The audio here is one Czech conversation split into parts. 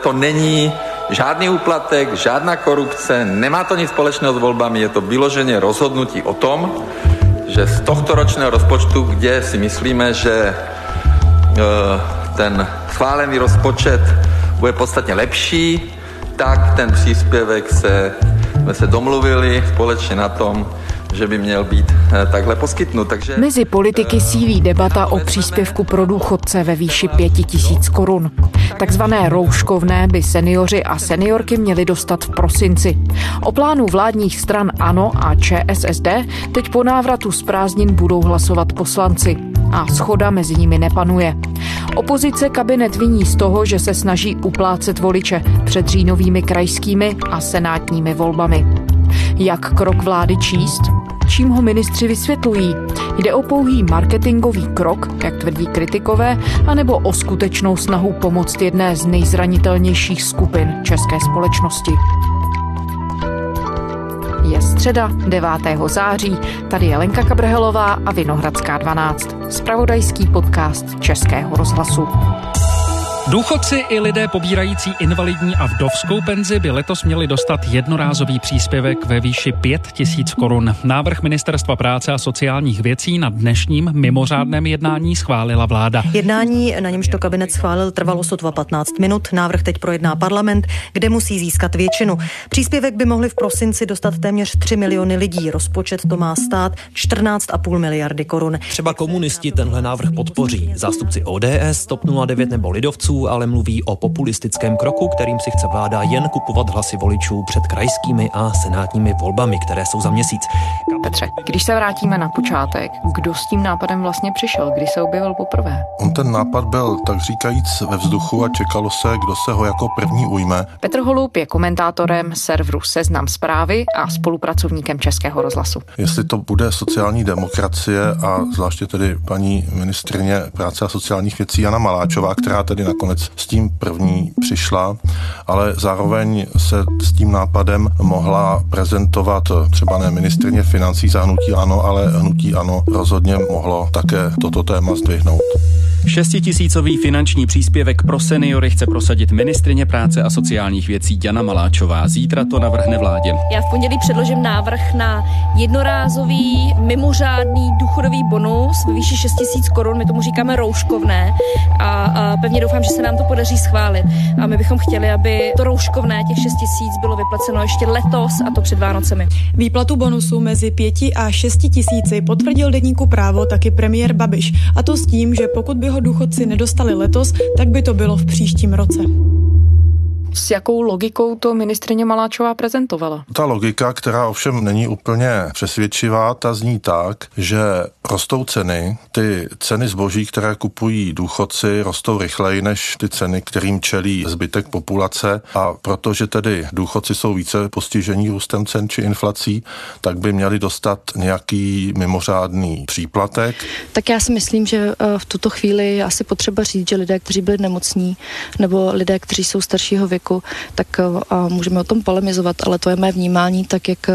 To není žádný úplatek, žádná korupce, nemá to nic společného s volbami, je to vyloženě rozhodnutí o tom, že z tohto ročného rozpočtu, kde si myslíme, že eh, ten schválený rozpočet bude podstatně lepší, tak ten příspěvek se, jsme se domluvili společně na tom, že by měl být eh, takhle poskytnut. Takže, Mezi politiky sílí debata o příspěvku pro důchodce ve výši 5 tisíc korun. Takzvané rouškovné by seniori a seniorky měli dostat v prosinci. O plánu vládních stran ANO a ČSSD teď po návratu z prázdnin budou hlasovat poslanci. A schoda mezi nimi nepanuje. Opozice kabinet viní z toho, že se snaží uplácet voliče před říjnovými krajskými a senátními volbami. Jak krok vlády číst? Čím ho ministři vysvětlují? Jde o pouhý marketingový krok, jak tvrdí kritikové, anebo o skutečnou snahu pomoct jedné z nejzranitelnějších skupin české společnosti? Je středa 9. září, tady je Lenka Kabrhelová a Vinohradská 12, spravodajský podcast Českého rozhlasu. Důchodci i lidé pobírající invalidní a vdovskou penzi by letos měli dostat jednorázový příspěvek ve výši 5 tisíc korun. Návrh Ministerstva práce a sociálních věcí na dnešním mimořádném jednání schválila vláda. Jednání, na němž to kabinet schválil, trvalo sotva 15 minut. Návrh teď projedná parlament, kde musí získat většinu. Příspěvek by mohli v prosinci dostat téměř 3 miliony lidí. Rozpočet to má stát 14,5 miliardy korun. Třeba komunisti tenhle návrh podpoří. Zástupci ODS, TOP 09 nebo lidovců ale mluví o populistickém kroku, kterým si chce vláda jen kupovat hlasy voličů před krajskými a senátními volbami, které jsou za měsíc. Petře, když se vrátíme na počátek, kdo s tím nápadem vlastně přišel, kdy se objevil poprvé? On ten nápad byl tak říkajíc ve vzduchu a čekalo se, kdo se ho jako první ujme. Petr Holub je komentátorem serveru Seznam zprávy a spolupracovníkem Českého rozhlasu. Jestli to bude sociální demokracie a zvláště tedy paní ministrině práce a sociálních věcí Jana Maláčová, která tedy nakonec s tím první přišla, ale zároveň se s tím nápadem mohla prezentovat třeba ne ministrině financí za hnutí ano, ale hnutí ano rozhodně mohlo také toto téma zdvihnout. Šestitisícový finanční příspěvek pro seniory chce prosadit ministrině práce a sociálních věcí Jana Maláčová. Zítra to navrhne vládě. Já v pondělí předložím návrh na jednorázový mimořádný důchodový bonus ve výši 6 tisíc korun, my tomu říkáme rouškovné a, a pevně doufám, že se nám to podaří schválit. A my bychom chtěli, aby to rouškovné těch 6 tisíc bylo vyplaceno ještě letos a to před Vánocemi. Výplatu bonusu mezi 5 a 6 tisíci potvrdil deníku právo taky premiér Babiš. A to s tím, že pokud by ho důchodci nedostali letos, tak by to bylo v příštím roce. S jakou logikou to ministrině Maláčová prezentovala? Ta logika, která ovšem není úplně přesvědčivá, ta zní tak, že rostou ceny, ty ceny zboží, které kupují důchodci, rostou rychleji než ty ceny, kterým čelí zbytek populace a protože tedy důchodci jsou více postižení růstem cen či inflací, tak by měli dostat nějaký mimořádný příplatek. Tak já si myslím, že eh, v tuto chvíli je asi potřeba říct, že lidé, kteří byli nemocní nebo lidé, kteří jsou staršího věku, tak eh, můžeme o tom polemizovat, ale to je mé vnímání, tak jak eh,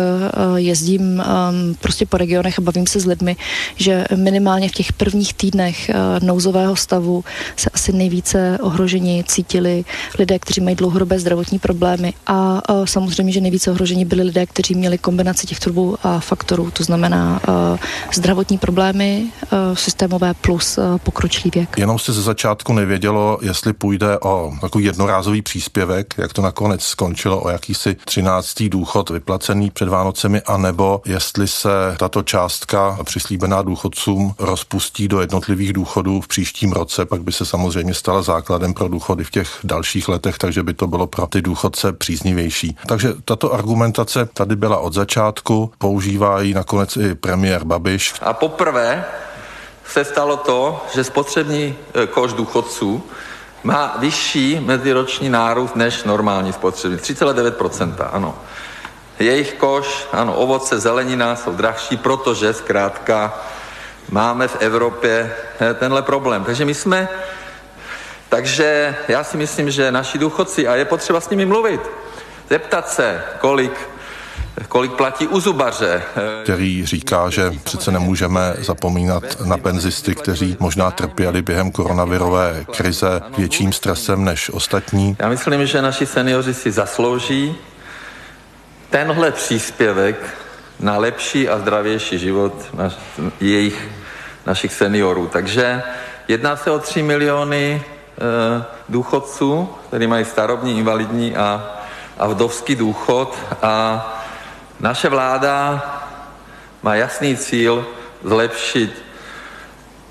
jezdím ehm, prostě po regionech a bavím se s lidmi, že minimálně v těch prvních týdnech nouzového stavu se asi nejvíce ohroženi cítili lidé, kteří mají dlouhodobé zdravotní problémy a samozřejmě, že nejvíce ohroženi byli lidé, kteří měli kombinaci těchto dvou faktorů, to znamená zdravotní problémy, systémové plus pokročilý věk. Jenom se ze začátku nevědělo, jestli půjde o takový jednorázový příspěvek, jak to nakonec skončilo, o jakýsi 13. důchod vyplacený před Vánocemi, anebo jestli se tato částka přislíbená důchodcům rozpustí do jednotlivých důchodů v příštím roce, pak by se samozřejmě stala základem pro důchody v těch dalších letech, takže by to bylo pro ty důchodce příznivější. Takže tato argumentace tady byla od začátku, používá ji nakonec i premiér Babiš. A poprvé se stalo to, že spotřební e, koš důchodců má vyšší meziroční nárůst než normální spotřební. 3,9%, ano. Jejich koš, ano, ovoce, zelenina jsou drahší, protože zkrátka máme v Evropě e, tenhle problém. Takže my jsme, takže já si myslím, že naši důchodci, a je potřeba s nimi mluvit, zeptat se, kolik kolik platí u zubaře. Který říká, že přece nemůžeme zapomínat na penzisty, kteří možná trpěli během koronavirové krize větším stresem než ostatní. Já myslím, že naši seniori si zaslouží tenhle příspěvek na lepší a zdravější život naš, jejich, našich seniorů. Takže jedná se o 3 miliony e, důchodců, kteří mají starobní, invalidní a, a vdovský důchod a naše vláda má jasný cíl zlepšit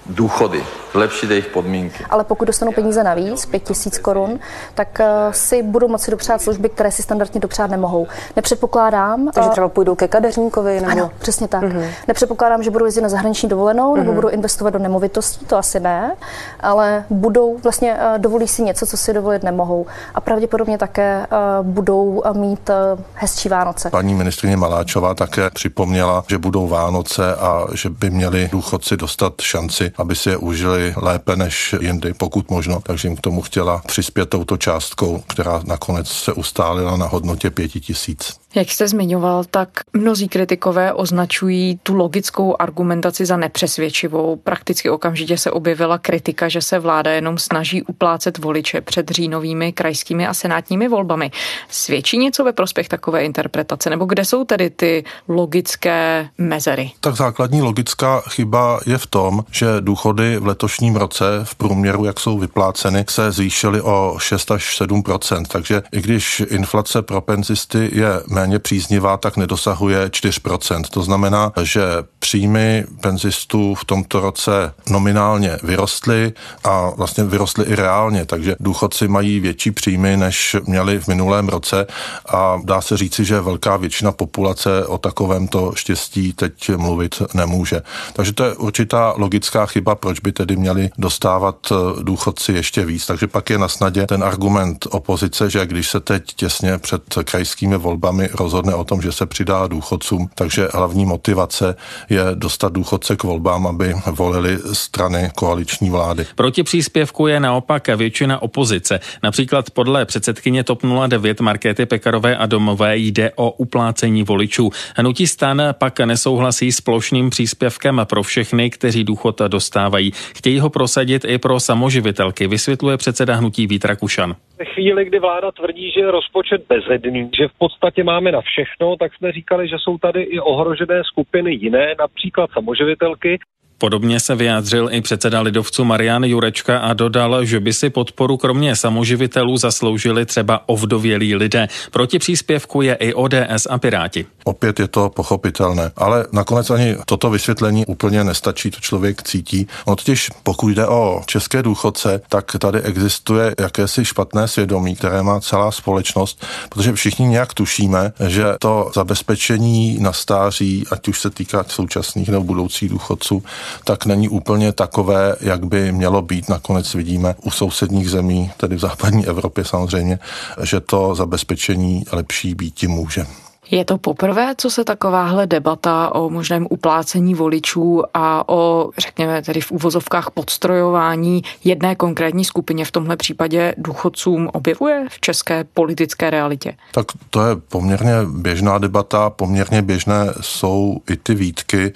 důchody zlepšit jejich podmínky. Ale pokud dostanou peníze navíc, 5 tisíc korun, tak uh, si budou moci dopřát služby, které si standardně dopřát nemohou. Nepředpokládám. Takže eh, třeba půjdou ke kadeřníkovi? Nebo... Ano, přesně tak. Mm-hmm. Nepředpokládám, že budou jezdit na zahraniční dovolenou mm-hmm. nebo mhm. budou investovat do nemovitostí, to asi ne, ale budou vlastně uh, dovolí si něco, co si dovolit nemohou. A pravděpodobně také budou mít hezčí Vánoce. Paní ministrině Maláčová také připomněla, že budou Vánoce a že by měli důchodci dostat šanci, aby si je užili lépe než jindy, pokud možno. Takže jim k tomu chtěla přispět touto částkou, která nakonec se ustálila na hodnotě pěti tisíc. Jak jste zmiňoval, tak mnozí kritikové označují tu logickou argumentaci za nepřesvědčivou. Prakticky okamžitě se objevila kritika, že se vláda jenom snaží uplácet voliče před říjnovými krajskými a senátními volbami. Svědčí něco ve prospěch takové interpretace? Nebo kde jsou tedy ty logické mezery? Tak základní logická chyba je v tom, že důchody v letošním roce v průměru, jak jsou vypláceny, se zvýšily o 6 až 7 takže i když inflace pro penzisty je méně méně příznivá, tak nedosahuje 4%. To znamená, že příjmy penzistů v tomto roce nominálně vyrostly a vlastně vyrostly i reálně, takže důchodci mají větší příjmy, než měli v minulém roce a dá se říci, že velká většina populace o takovémto štěstí teď mluvit nemůže. Takže to je určitá logická chyba, proč by tedy měli dostávat eh, důchodci ještě víc. Takže pak je na snadě ten argument opozice, že když se teď těsně před krajskými volbami rozhodne o tom, že se přidá důchodcům, takže hlavní motivace je dostat důchodce k volbám, aby volili strany koaliční vlády. Proti příspěvku je naopak většina opozice. Například podle předsedkyně TOP 09 Markéty Pekarové a Domové jde o uplácení voličů. Hnutí stan pak nesouhlasí s plošným příspěvkem pro všechny, kteří důchod dostávají. Chtějí ho prosadit i pro samoživitelky, vysvětluje předseda hnutí Vítra Kušan. Ve chvíli, kdy vláda tvrdí, že je rozpočet bezedný, že v podstatě máme na všechno, tak jsme říkali, že jsou tady i ohrožené skupiny jiné, například samoživitelky. Podobně se vyjádřil i předseda lidovců Marian Jurečka a dodal, že by si podporu kromě samoživitelů zasloužili třeba ovdovělí lidé. Proti příspěvku je i ODS a Piráti. Opět je to pochopitelné, ale nakonec ani toto vysvětlení úplně nestačí, to člověk cítí. No totiž pokud jde o české důchodce, tak tady existuje jakési špatné svědomí, které má celá společnost, protože všichni nějak tušíme, že to zabezpečení na stáří, ať už se týká současných nebo budoucích důchodců, tak není úplně takové, jak by mělo být. Nakonec vidíme u sousedních zemí, tedy v západní Evropě samozřejmě, že to zabezpečení lepší být může. Je to poprvé, co se takováhle debata o možném uplácení voličů a o, řekněme, tedy v úvozovkách podstrojování jedné konkrétní skupině, v tomhle případě důchodcům, objevuje v české politické realitě? Tak to je poměrně běžná debata, poměrně běžné jsou i ty výtky.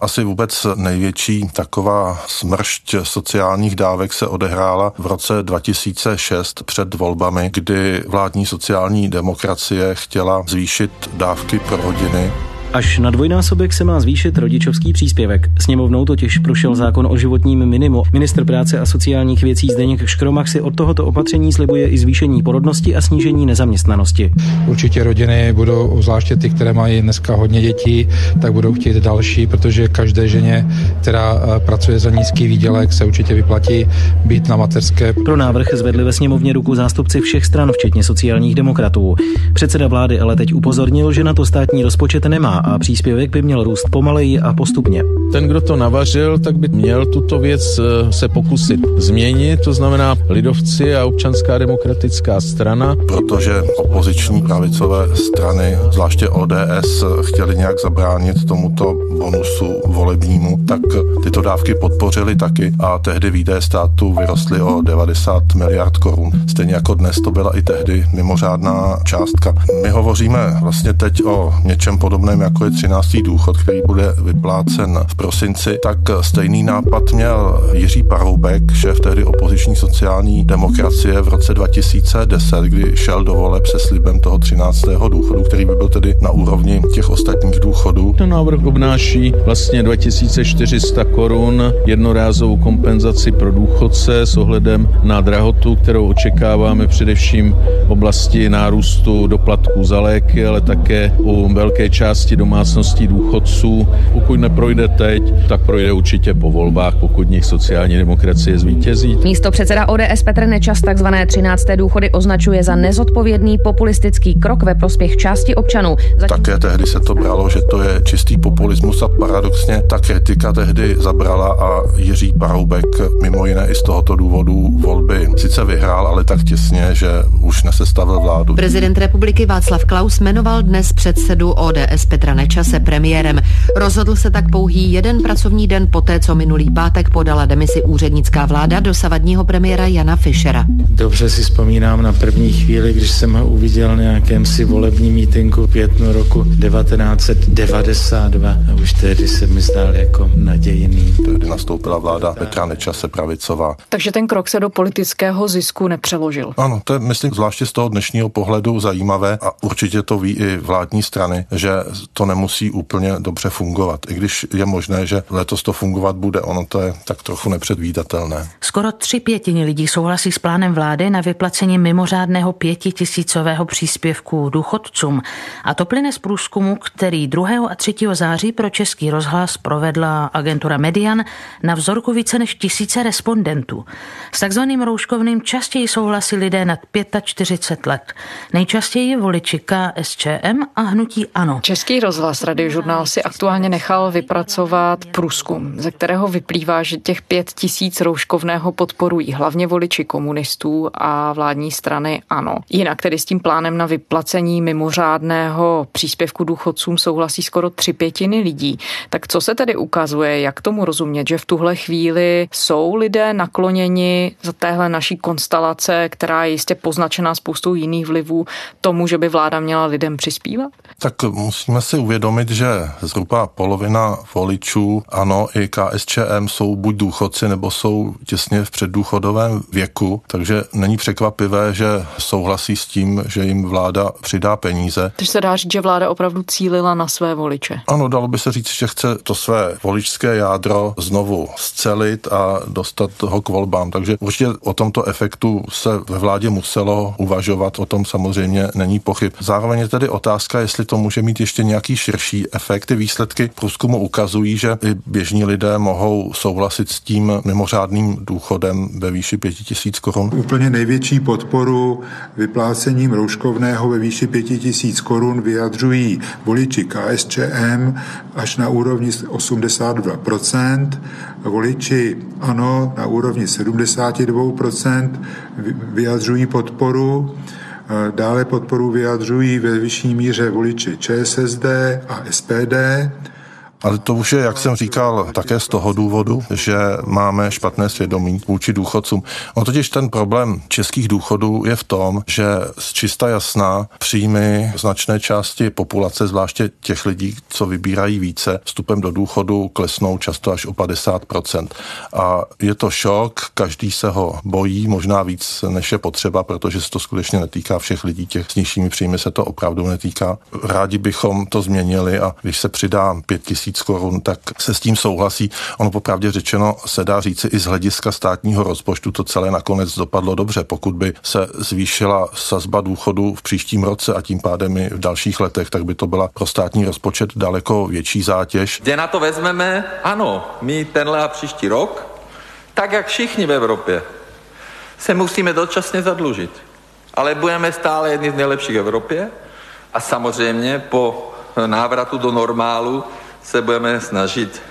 Asi vůbec největší taková smršť sociálních dávek se odehrála v roce 2006 před volbami, kdy vládní sociální demokracie chtěla zvýšit dávky pro rodiny Až na dvojnásobek se má zvýšit rodičovský příspěvek. Sněmovnou totiž prošel zákon o životním minimu. Minister práce a sociálních věcí Zdeněk Škromach si od tohoto opatření slibuje i zvýšení porodnosti a snížení nezaměstnanosti. Určitě rodiny budou, zvláště ty, které mají dneska hodně dětí, tak budou chtít další, protože každé ženě, která eh, pracuje za nízký výdělek, se určitě vyplatí být na mateřské. Pro návrh zvedli ve sněmovně ruku zástupci všech stran, včetně sociálních demokratů. Předseda vlády ale teď upozornil, že na to státní rozpočet nemá a příspěvek by měl růst pomaleji a postupně. Ten, kdo to navařil, tak by měl tuto věc eh, se pokusit změnit, to znamená lidovci a občanská demokratická strana. Protože opoziční pravicové strany, zvláště ODS, chtěli nějak zabránit tomuto bonusu volebnímu, tak tyto dávky podpořili taky a tehdy výdaje státu vyrostly o 90 miliard korun. Stejně jako dnes to byla i tehdy mimořádná částka. My hovoříme vlastně teď o něčem podobném, jako je 13. důchod, který bude vyplácen v prosinci, tak stejný nápad měl Jiří Paroubek, šéf tehdy opoziční sociální demokracie v roce 2010, kdy šel do voleb se slibem toho 13. důchodu, který by byl tedy na úrovni těch ostatních důchodů. Ten návrh obnáší vlastně 2400 korun jednorázovou kompenzaci pro důchodce s ohledem na drahotu, kterou očekáváme především v oblasti nárůstu doplatků za léky, ale také u velké části domácností důchodců. Pokud neprojde teď, tak projde určitě po volbách, pokud nich sociální demokracie zvítězí. Místo předseda ODS Petr Nečas takzvané 13. důchody označuje za nezodpovědný populistický krok ve prospěch části občanů. Zatím... Také tehdy se to bralo, že to je čistý populismus a paradoxně ta kritika tehdy zabrala a Jiří Paroubek mimo jiné i z tohoto důvodu volby sice vyhrál, ale tak těsně, že už nesestavil vládu. Prezident republiky Václav Klaus jmenoval dnes předsedu ODS Petra Nečase premiérem. Rozhodl se tak pouhý jeden pracovní den poté, co minulý pátek podala demisi úřednická vláda dosavadního premiéra Jana Fischera. Dobře si vzpomínám na první chvíli, když jsem ho uviděl na nějakém si volebním mítinku v květnu roku 1992. A už tehdy se mi zdál jako nadějný. Tehdy nastoupila vláda Petra Nečase pravicová. Takže ten krok se do politického zisku nepřeložil. Ano, to je, myslím, zvláště z toho dnešního pohledu zajímavé a určitě to ví i vládní strany, že to nemusí úplně dobře fungovat. I když je možné, že letos to fungovat bude, ono to je tak trochu nepředvídatelné. Skoro tři pětiny lidí souhlasí s plánem vlády na vyplacení mimořádného pětitisícového příspěvku důchodcům. A to plyne z průzkumu, který 2. a 3. září pro Český rozhlas provedla agentura Median na vzorku více než tisíce respondentů. S takzvaným rouškovným častěji souhlasí lidé nad 45 let. Nejčastěji voliči KSČM a hnutí ANO. Český rozhlas radiožurnál si aktuálně nechal vypracovat průzkum, ze kterého vyplývá, že těch pět tisíc rouškovného podporují hlavně voliči komunistů a vládní strany ANO. Jinak tedy s tím plánem na vyplacení mimořádného příspěvku důchodcům souhlasí skoro tři pětiny lidí. Tak co se tedy ukazuje, jak tomu rozumět, že v tuhle chvíli jsou lidé nakloněni za téhle naší konstelace, která je jistě poznačená spoustou jiných vlivů, tomu, že by vláda měla lidem přispívat? Tak musíme si uvědomit, že zhruba polovina voličů, ano, i KSČM jsou buď důchodci, nebo jsou těsně v předdůchodovém věku, takže není překvapivé, že souhlasí s tím, že jim vláda přidá peníze. Takže se dá říct, že vláda opravdu cílila na své voliče. Ano, dalo by se říct, že chce to své voličské jádro znovu scelit a dostat ho k volbám. Takže určitě o tomto efektu se ve vládě muselo uvažovat, o tom samozřejmě není pochyb. Zároveň je tedy otázka, jestli to může mít ještě nějaký širší efekt. Ty výsledky průzkumu ukazují, že i běžní lidé mohou souhlasit s tím mimořádným důchodem ve výši 5000 korun. Úplně největší podporu vyplácením rouškovného ve výši 5000 korun vyjadřují voliči KSČM až na úrovni 82%, voliči ANO na úrovni 72% vyjadřují podporu. Dále podporu vyjadřují ve vyšší míře voliči ČSSD a SPD. Ale to už je, jak jsem říkal, také z toho důvodu, že máme špatné svědomí vůči důchodcům. On totiž ten problém českých důchodů je v tom, že z čista jasná příjmy značné části populace, zvláště těch lidí, co vybírají více, vstupem do důchodu klesnou často až o 50%. A je to šok, každý se ho bojí, možná víc než je potřeba, protože se to skutečně netýká všech lidí, těch s nižšími příjmy se to opravdu netýká. Rádi bychom to změnili a když se přidá 5000 tisíc korun, tak se s tím souhlasí. Ono popravdě řečeno se dá říci i z hlediska státního rozpočtu to celé nakonec dopadlo dobře. Pokud by se zvýšila sazba důchodu v příštím roce a tím pádem i v dalších letech, tak by to byla pro státní rozpočet daleko větší zátěž. Kde na to vezmeme? Ano, my tenhle a příští rok, tak jak všichni v Evropě, se musíme dočasně zadlužit. Ale budeme stále jedni z nejlepších v Evropě a samozřejmě po návratu do normálu se budeme snažit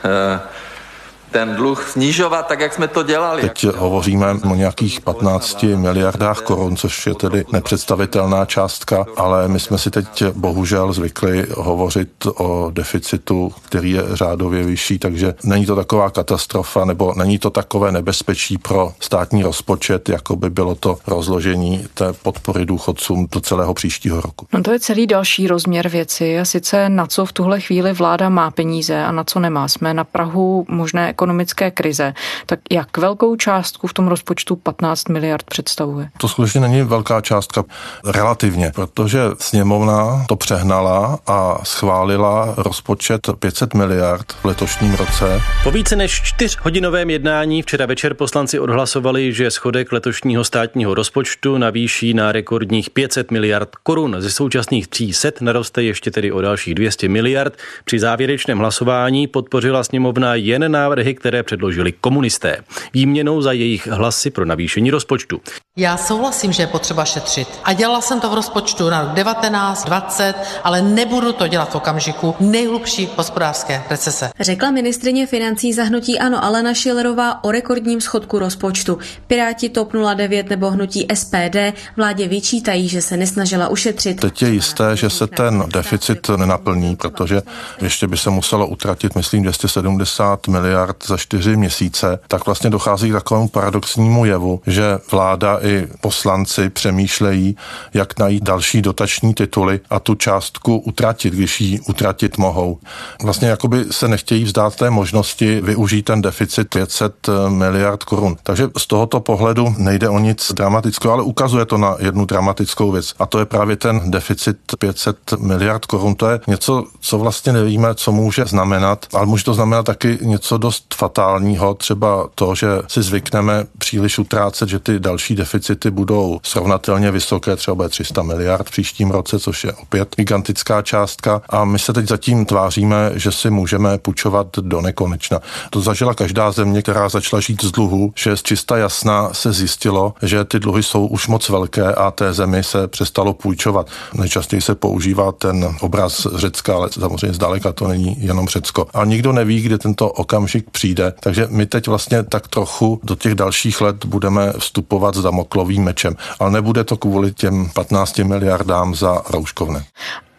ten dluh snižovat, tak jak jsme to dělali. Teď hovoříme o nějakých 15 miliardách korun, což je tedy nepředstavitelná částka, ale my jsme si teď bohužel zvykli hovořit o deficitu, který je řádově vyšší, takže není to taková katastrofa nebo není to takové nebezpečí pro státní rozpočet, jako by bylo to rozložení té podpory důchodcům do celého příštího roku. No to je celý další rozměr věci a sice na co v tuhle chvíli vláda má peníze a na co nemá. Jsme na Prahu možné ekonomické krize, tak jak velkou částku v tom rozpočtu 15 miliard představuje? To skutečně není velká částka relativně, protože sněmovna to přehnala a schválila rozpočet 500 miliard v letošním roce. Po více než čtyřhodinovém jednání včera večer poslanci odhlasovali, že schodek letošního státního rozpočtu navýší na rekordních 500 miliard korun. Ze současných 300 naroste ještě tedy o dalších 200 miliard. Při závěrečném hlasování podpořila sněmovna jen návrhy které předložili komunisté. Výměnou za jejich hlasy pro navýšení rozpočtu. Já souhlasím, že je potřeba šetřit. A dělala jsem to v rozpočtu na rok 19, 20, ale nebudu to dělat v okamžiku nejhlubší hospodářské recese. Řekla ministrině financí zahnutí Ano Alena Šilerová o rekordním schodku rozpočtu. Piráti TOP 09 nebo hnutí SPD vládě vyčítají, že se nesnažila ušetřit. Teď je jisté, že se ten deficit nenaplní, protože ještě by se muselo utratit, myslím, 270 miliard za čtyři měsíce, tak vlastně dochází k takovému paradoxnímu jevu, že vláda i poslanci přemýšlejí, jak najít další dotační tituly a tu částku utratit, když ji utratit mohou. Vlastně jakoby se nechtějí vzdát té možnosti využít ten deficit 500 miliard korun. Takže z tohoto pohledu nejde o nic dramatického, ale ukazuje to na jednu dramatickou věc. A to je právě ten deficit 500 miliard korun. To je něco, co vlastně nevíme, co může znamenat, ale může to znamenat taky něco dost fatálního, třeba to, že si zvykneme příliš utrácet, že ty další deficity budou srovnatelně vysoké, třeba 300 miliard v příštím roce, což je opět gigantická částka. A my se teď zatím tváříme, že si můžeme půjčovat do nekonečna. To zažila každá země, která začala žít z dluhu, že z čista jasna se zjistilo, že ty dluhy jsou už moc velké a té zemi se přestalo půjčovat. Nejčastěji se používá ten obraz Řecka, ale samozřejmě zdaleka to není jenom Řecko. A nikdo neví, kdy tento okamžik přijde. Takže my teď vlastně tak trochu do těch dalších let budeme vstupovat s damoklovým mečem. Ale nebude to kvůli těm 15 miliardám za rouškovné.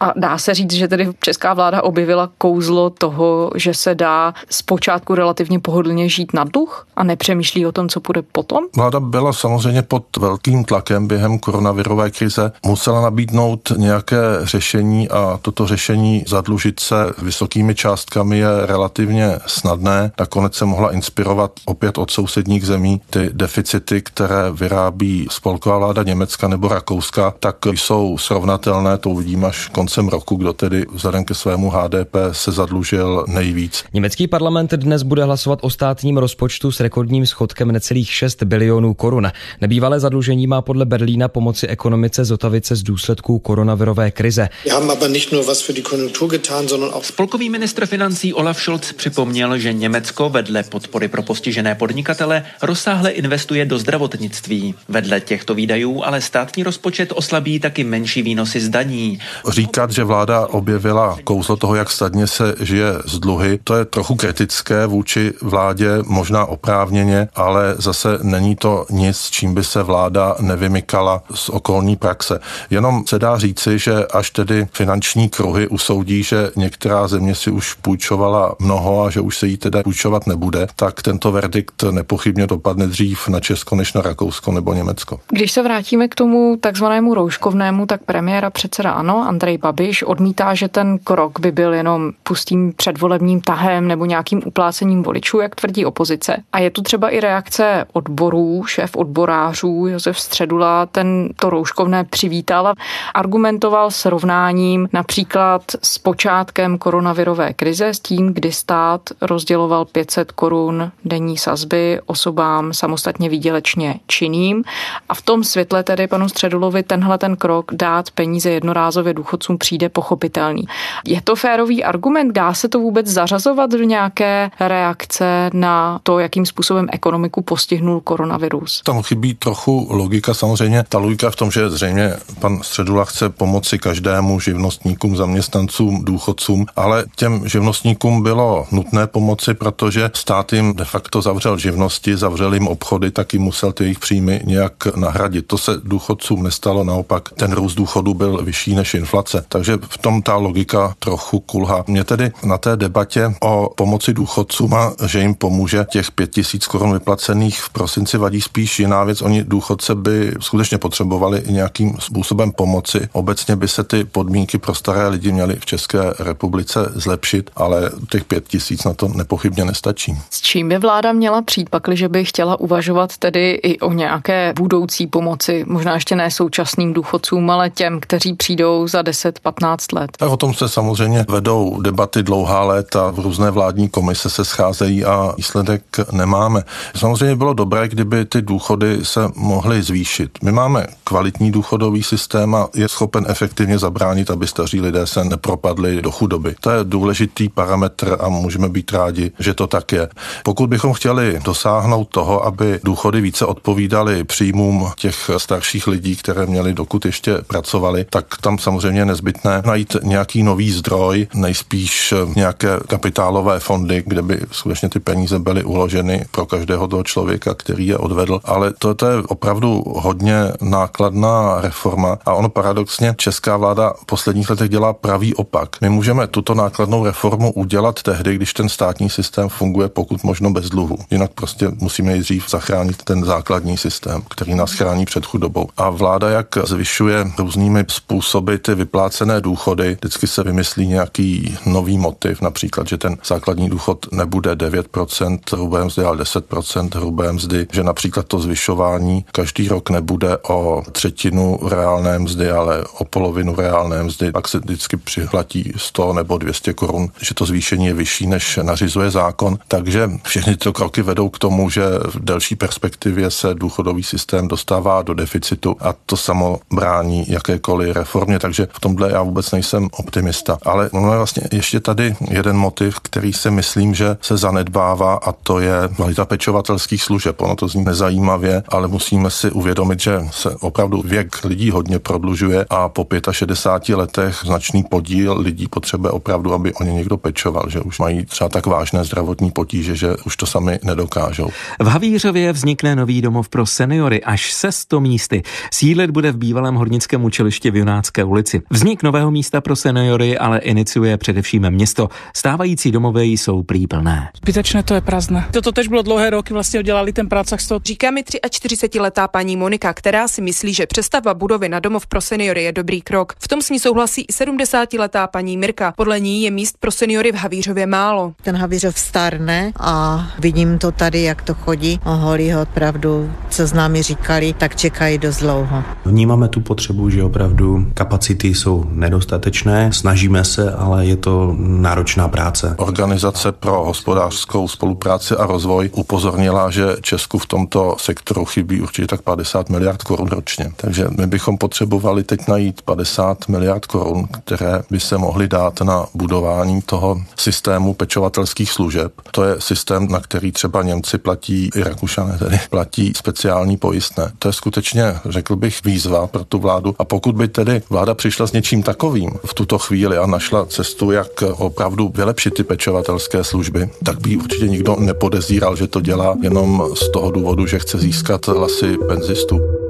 A dá se říct, že tedy česká vláda objevila kouzlo toho, že se dá zpočátku relativně pohodlně žít na duch a nepřemýšlí o tom, co bude potom? Vláda byla samozřejmě pod velkým tlakem během koronavirové krize. Musela nabídnout nějaké řešení a toto řešení zadlužit se vysokými částkami je relativně snadné. Nakonec se mohla inspirovat opět od sousedních zemí. Ty deficity, které vyrábí spolková vláda Německa nebo Rakouska, tak jsou srovnatelné, to uvidíme až koncem roku, kdo tedy vzhledem ke svému HDP se zadlužil nejvíc. Německý parlament dnes bude hlasovat o státním rozpočtu s rekordním schodkem necelých 6 bilionů korun. Nebývalé zadlužení má podle Berlína pomoci ekonomice zotavit se z důsledků koronavirové krize. Spolkový ministr financí Olaf Scholz připomněl, že Německo vedle podpory pro postižené podnikatele rozsáhle investuje do zdravotnictví. Vedle těchto výdajů ale státní rozpočet oslabí taky menší výnosy z daní. Říkat, že vláda objevila kouzlo toho, jak snadně se žije z dluhy, to je trochu kritické vůči vládě, možná oprávněně, ale zase není to nic, čím by se vláda nevymykala z okolní praxe. Jenom se dá říci, že až tedy finanční kruhy usoudí, že některá země si už půjčovala mnoho a že už se jí teda půjčovat nebude, tak tento verdikt nepochybně dopadne dřív na Česko než na Rakousko nebo Německo. Když se vrátíme k tomu takzvanému rouškovnému, tak premiéra předseda ano, Andrej Babiš odmítá, že ten krok by byl jenom pustým předvolebním tahem nebo nějakým uplácením voličů, jak tvrdí opozice. A je tu třeba i reakce odborů, šéf odborářů Josef Středula, ten to rouškovné přivítal a argumentoval srovnáním například s počátkem koronavirové krize, s tím, kdy stát rozděloval 500 korun denní sazby osobám samostatně výdělečně činným. A v tom světle tedy panu Středulovi tenhle ten krok dát peníze jednorázově důchodcům budoucnu přijde pochopitelný. Je to férový argument? Dá se to vůbec zařazovat do nějaké reakce na to, jakým způsobem ekonomiku postihnul koronavirus? Tam chybí trochu logika. Samozřejmě ta logika v tom, že zřejmě pan Středula chce pomoci každému živnostníkům, zaměstnancům, důchodcům, ale těm živnostníkům bylo nutné pomoci, protože stát jim de facto zavřel živnosti, zavřel jim obchody, taky musel ty jejich příjmy nějak nahradit. To se důchodcům nestalo, naopak ten růst důchodu byl vyšší než inflace. Takže v tom ta logika trochu kulha. Mě tedy na té debatě o pomoci důchodcům a že jim pomůže těch pět tisíc korun vyplacených v prosinci vadí spíš jiná věc. Oni důchodce by skutečně potřebovali nějakým způsobem pomoci. Obecně by se ty podmínky pro staré lidi měly v České republice zlepšit, ale těch pět tisíc na to nepochybně nestačí. S čím by vláda měla přijít, pakli, že by chtěla uvažovat tedy i o nějaké budoucí pomoci, možná ještě ne současným důchodcům, ale těm, kteří přijdou za 10-15 let? Tak o tom se samozřejmě vedou debaty dlouhá léta, v různé vládní komise se scházejí a výsledek nemáme. Samozřejmě bylo dobré, kdyby ty důchody se mohly zvýšit. My máme kvalitní důchodový systém a je schopen efektivně zabránit, aby staří lidé se nepropadli do chudoby. To je důležitý parametr a můžeme být rádi, že to tak je. Pokud bychom chtěli dosáhnout toho, aby důchody více odpovídaly příjmům těch starších lidí, které měli dokud ještě pracovali, tak tam samozřejmě je nezbytné najít nějaký nový zdroj, nejspíš nějaké kapitálové fondy, kde by skutečně ty peníze byly uloženy pro každého toho člověka, který je odvedl. Ale to, to je opravdu hodně nákladná reforma a ono paradoxně česká vláda v posledních letech dělá pravý opak. My můžeme tuto nákladnou reformu udělat tehdy, když ten státní systém funguje pokud možno bez dluhu. Jinak prostě musíme nejdřív zachránit ten základní systém, který nás chrání před chudobou. A vláda, jak zvyšuje různými způsoby ty vyplácené důchody, vždycky se vymyslí nějaký nový motiv, například, že ten základní důchod nebude 9% hrubé mzdy, ale 10% hrubé mzdy, že například to zvyšování každý rok nebude o třetinu reálné mzdy, ale o polovinu reálné mzdy, pak se vždycky přihlatí 100 nebo 200 korun, že to zvýšení je vyšší, než nařizuje zákon. Takže všechny tyto kroky vedou k tomu, že v delší perspektivě se důchodový systém dostává do deficitu a to samo brání jakékoliv reformě, takže v tomhle já vůbec nejsem optimista. Ale ono je vlastně ještě tady jeden motiv, který si myslím, že se zanedbává a to je kvalita pečovatelských služeb. Ono to zní nezajímavě, ale musíme si uvědomit, že se opravdu věk lidí hodně prodlužuje a po 65 letech značný podíl lidí potřebuje opravdu, aby o ně někdo pečoval, že už mají třeba tak vážné zdravotní potíže, že už to sami nedokážou. V Havířově vznikne nový domov pro seniory až se 100 místy. Sídlit bude v bývalém hornickém učilišti v Junácké ulici. Vznik nového místa pro seniory ale iniciuje především město. Stávající domovy jsou prý plné. Zbytečné to je prázdné. Toto tež bylo dlouhé roky, vlastně udělali ten prácach z toho. Říká mi 43-letá paní Monika, která si myslí, že přestavba budovy na domov pro seniory je dobrý krok. V tom s ní souhlasí i 70-letá paní Mirka. Podle ní je míst pro seniory v Havířově málo. Ten Havířov starne a vidím to tady, jak to chodí. Holí ho opravdu, co s námi říkali, tak čekají dost dlouho. Vnímáme tu potřebu, že opravdu kapacity jsou nedostatečné, snažíme se, ale je to náročná práce. Organizace pro hospodářskou spolupráci a rozvoj upozornila, že Česku v tomto sektoru chybí určitě tak 50 miliard korun ročně. Takže my bychom potřebovali teď najít 50 miliard korun, které by se mohly dát na budování toho systému pečovatelských služeb. To je systém, na který třeba Němci platí, i Rakušané tedy platí speciální pojistné. To je skutečně, řekl bych, výzva pro tu vládu. A pokud by tedy vláda přišla s něčím takovým v tuto chvíli a našla cestu, jak opravdu vylepšit ty pečovatelské služby, tak by určitě nikdo nepodezíral, že to dělá jenom z toho důvodu, že chce získat hlasy penzistů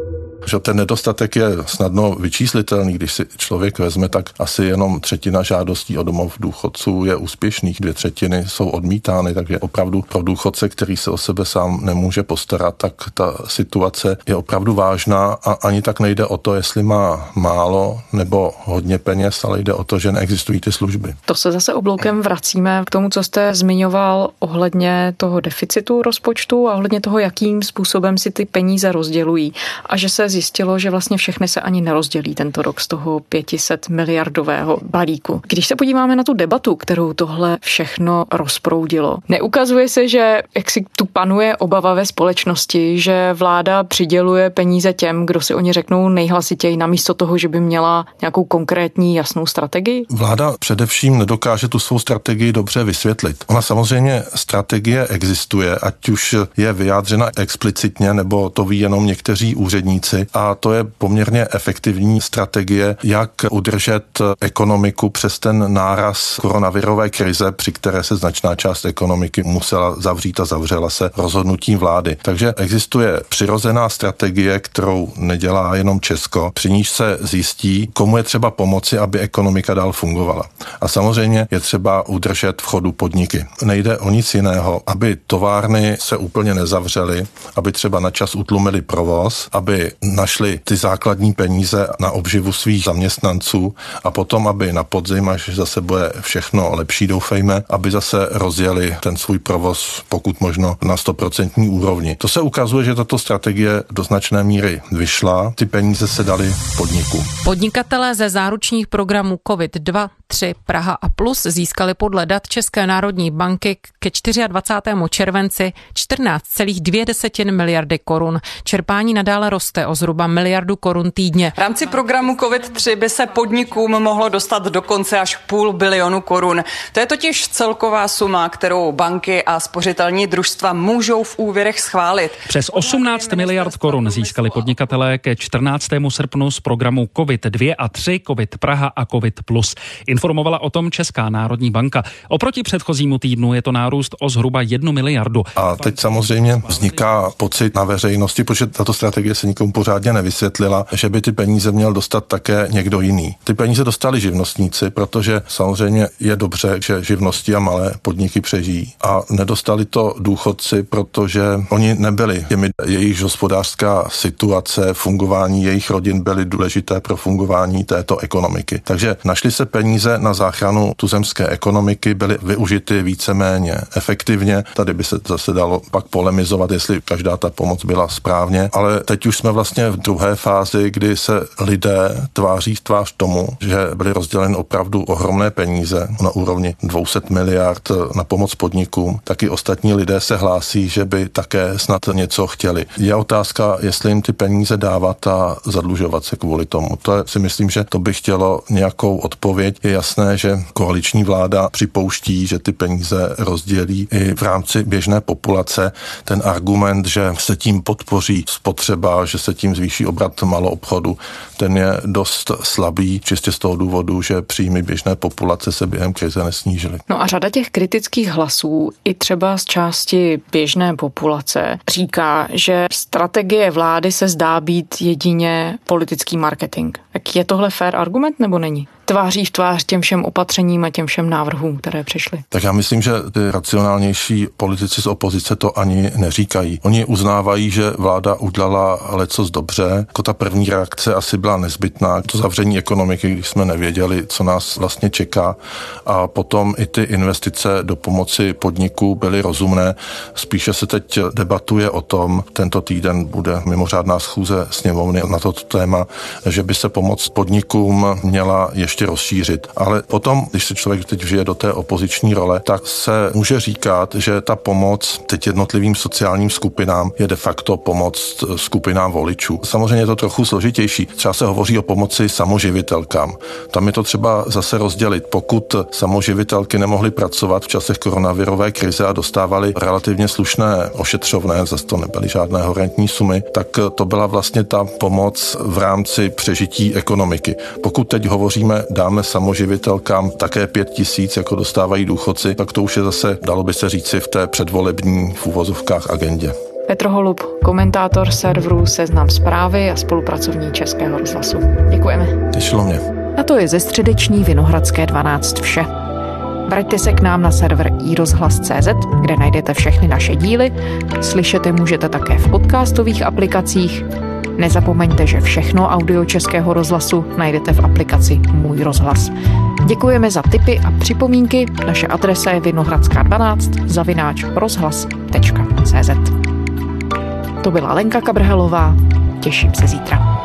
že ten nedostatek je snadno vyčíslitelný. Když si člověk vezme, tak asi jenom třetina žádostí o domov důchodců je úspěšných, dvě třetiny jsou odmítány, takže opravdu pro důchodce, který se o sebe sám nemůže postarat, tak ta situace je opravdu vážná a ani tak nejde o to, jestli má málo nebo hodně peněz, ale jde o to, že neexistují ty služby. To se zase obloukem vracíme k tomu, co jste zmiňoval ohledně toho deficitu rozpočtu a ohledně toho, jakým způsobem si ty peníze rozdělují a že se zjistilo, že vlastně všechny se ani nerozdělí tento rok z toho 500 miliardového balíku. Když se podíváme na tu debatu, kterou tohle všechno rozproudilo, neukazuje se, že jak si tu panuje obava ve společnosti, že vláda přiděluje peníze těm, kdo si oni řeknou nejhlasitěji, namísto toho, že by měla nějakou konkrétní jasnou strategii? Vláda především nedokáže tu svou strategii dobře vysvětlit. Ona samozřejmě strategie existuje, ať už je vyjádřena explicitně, nebo to ví jenom někteří úředníci. A to je poměrně efektivní strategie, jak udržet ekonomiku přes ten náraz koronavirové krize, při které se značná část ekonomiky musela zavřít a zavřela se rozhodnutím vlády. Takže existuje přirozená strategie, kterou nedělá jenom Česko, při níž se zjistí, komu je třeba pomoci, aby ekonomika dál fungovala. A samozřejmě je třeba udržet v chodu podniky. Nejde o nic jiného, aby továrny se úplně nezavřely, aby třeba na čas utlumili provoz, aby našli ty základní peníze na obživu svých zaměstnanců a potom, aby na podzim, až zase bude všechno lepší, doufejme, aby zase rozjeli ten svůj provoz pokud možno na 100% úrovni. To se ukazuje, že tato strategie do značné míry vyšla, ty peníze se dali podniku. Podnikatelé ze záručních programů COVID-2, 3, Praha a Plus získali podle dat České národní banky ke 24. červenci 14,2 miliardy korun. Čerpání nadále roste o zhruba miliardu korun týdně. V rámci programu COVID-3 by se podnikům mohlo dostat dokonce až půl bilionu korun. To je totiž celková suma, kterou banky a spořitelní družstva můžou v úvěrech schválit. Přes 18 miliard korun získali podnikatelé ke 14. srpnu z programu COVID-2 a 3, COVID Praha a COVID+. Informovala o tom Česká národní banka. Oproti předchozímu týdnu je to nárůst o zhruba 1 miliardu. A teď samozřejmě vzniká pocit na veřejnosti, protože tato strategie se nikomu pořádně nevysvětlila, že by ty peníze měl dostat také někdo jiný. Ty peníze dostali živnostníci, protože samozřejmě je dobře, že živnosti a malé podniky přežijí. A nedostali to důchodci, protože oni nebyli těmi, jejich hospodářská situace, fungování jejich rodin byly důležité pro fungování této ekonomiky. Takže našli se peníze na záchranu tuzemské ekonomiky, byly využity víceméně efektivně. Tady by se zase dalo pak polemizovat, jestli každá ta pomoc byla správně, ale teď už jsme vlastně v druhé fázi, kdy se lidé tváří v tvář tomu, že byly rozděleny opravdu ohromné peníze na úrovni 200 miliard na pomoc podnikům, taky ostatní lidé se hlásí, že by také snad něco chtěli. Je otázka, jestli jim ty peníze dávat a zadlužovat se kvůli tomu. To je, si myslím, že to by chtělo nějakou odpověď. Je jasné, že koaliční vláda připouští, že ty peníze rozdělí i v rámci běžné populace. Ten argument, že se tím podpoří spotřeba, že se tím zvýší obrat malou obchodu, ten je dost slabý, čistě z toho důvodu, že příjmy běžné populace se během krize nesnížily. No a řada těch kritických hlasů, i třeba z části běžné populace, říká, že strategie vlády se zdá být jedině politický marketing. Tak je tohle fair argument nebo není? Tváří v tvář těm všem opatřením a těm všem návrhům, které přišly. Tak já myslím, že ty racionálnější politici z opozice to ani neříkají. Oni uznávají, že vláda udělala lecos dobře. Jako ta první reakce asi byla nezbytná. To zavření ekonomiky, když jsme nevěděli, co nás vlastně čeká. A potom i ty investice do pomoci podniků byly rozumné. Spíše se teď debatuje o tom, tento týden bude mimořádná schůze sněmovny na toto téma, že by se pomoc podnikům měla ještě ještě rozšířit. Ale potom, když se člověk teď vžije do té opoziční role, tak se může říkat, že ta pomoc teď jednotlivým sociálním skupinám je de facto pomoc skupinám voličů. Samozřejmě je to trochu složitější. Třeba se hovoří o pomoci samoživitelkám. Tam je to třeba zase rozdělit. Pokud samoživitelky nemohly pracovat v časech koronavirové krize a dostávali relativně slušné ošetřovné, zase to nebyly žádné horentní sumy, tak to byla vlastně ta pomoc v rámci přežití ekonomiky. Pokud teď hovoříme dáme samoživitelkám také pět tisíc, jako dostávají důchodci, tak to už je zase, dalo by se říci, v té předvolební v úvozovkách agendě. Petr Holub, komentátor serveru Seznam zprávy a spolupracovník Českého rozhlasu. Děkujeme. Těšilo mě. A to je ze středeční Vinohradské 12 vše. Vraťte se k nám na server iRozhlas.cz, kde najdete všechny naše díly. Slyšet je můžete také v podcastových aplikacích Nezapomeňte, že všechno audio Českého rozhlasu najdete v aplikaci Můj rozhlas. Děkujeme za tipy a připomínky. Naše adresa je Vinohradská 12 zavináč rozhlas.cz To byla Lenka Kabrhelová. Těším se zítra.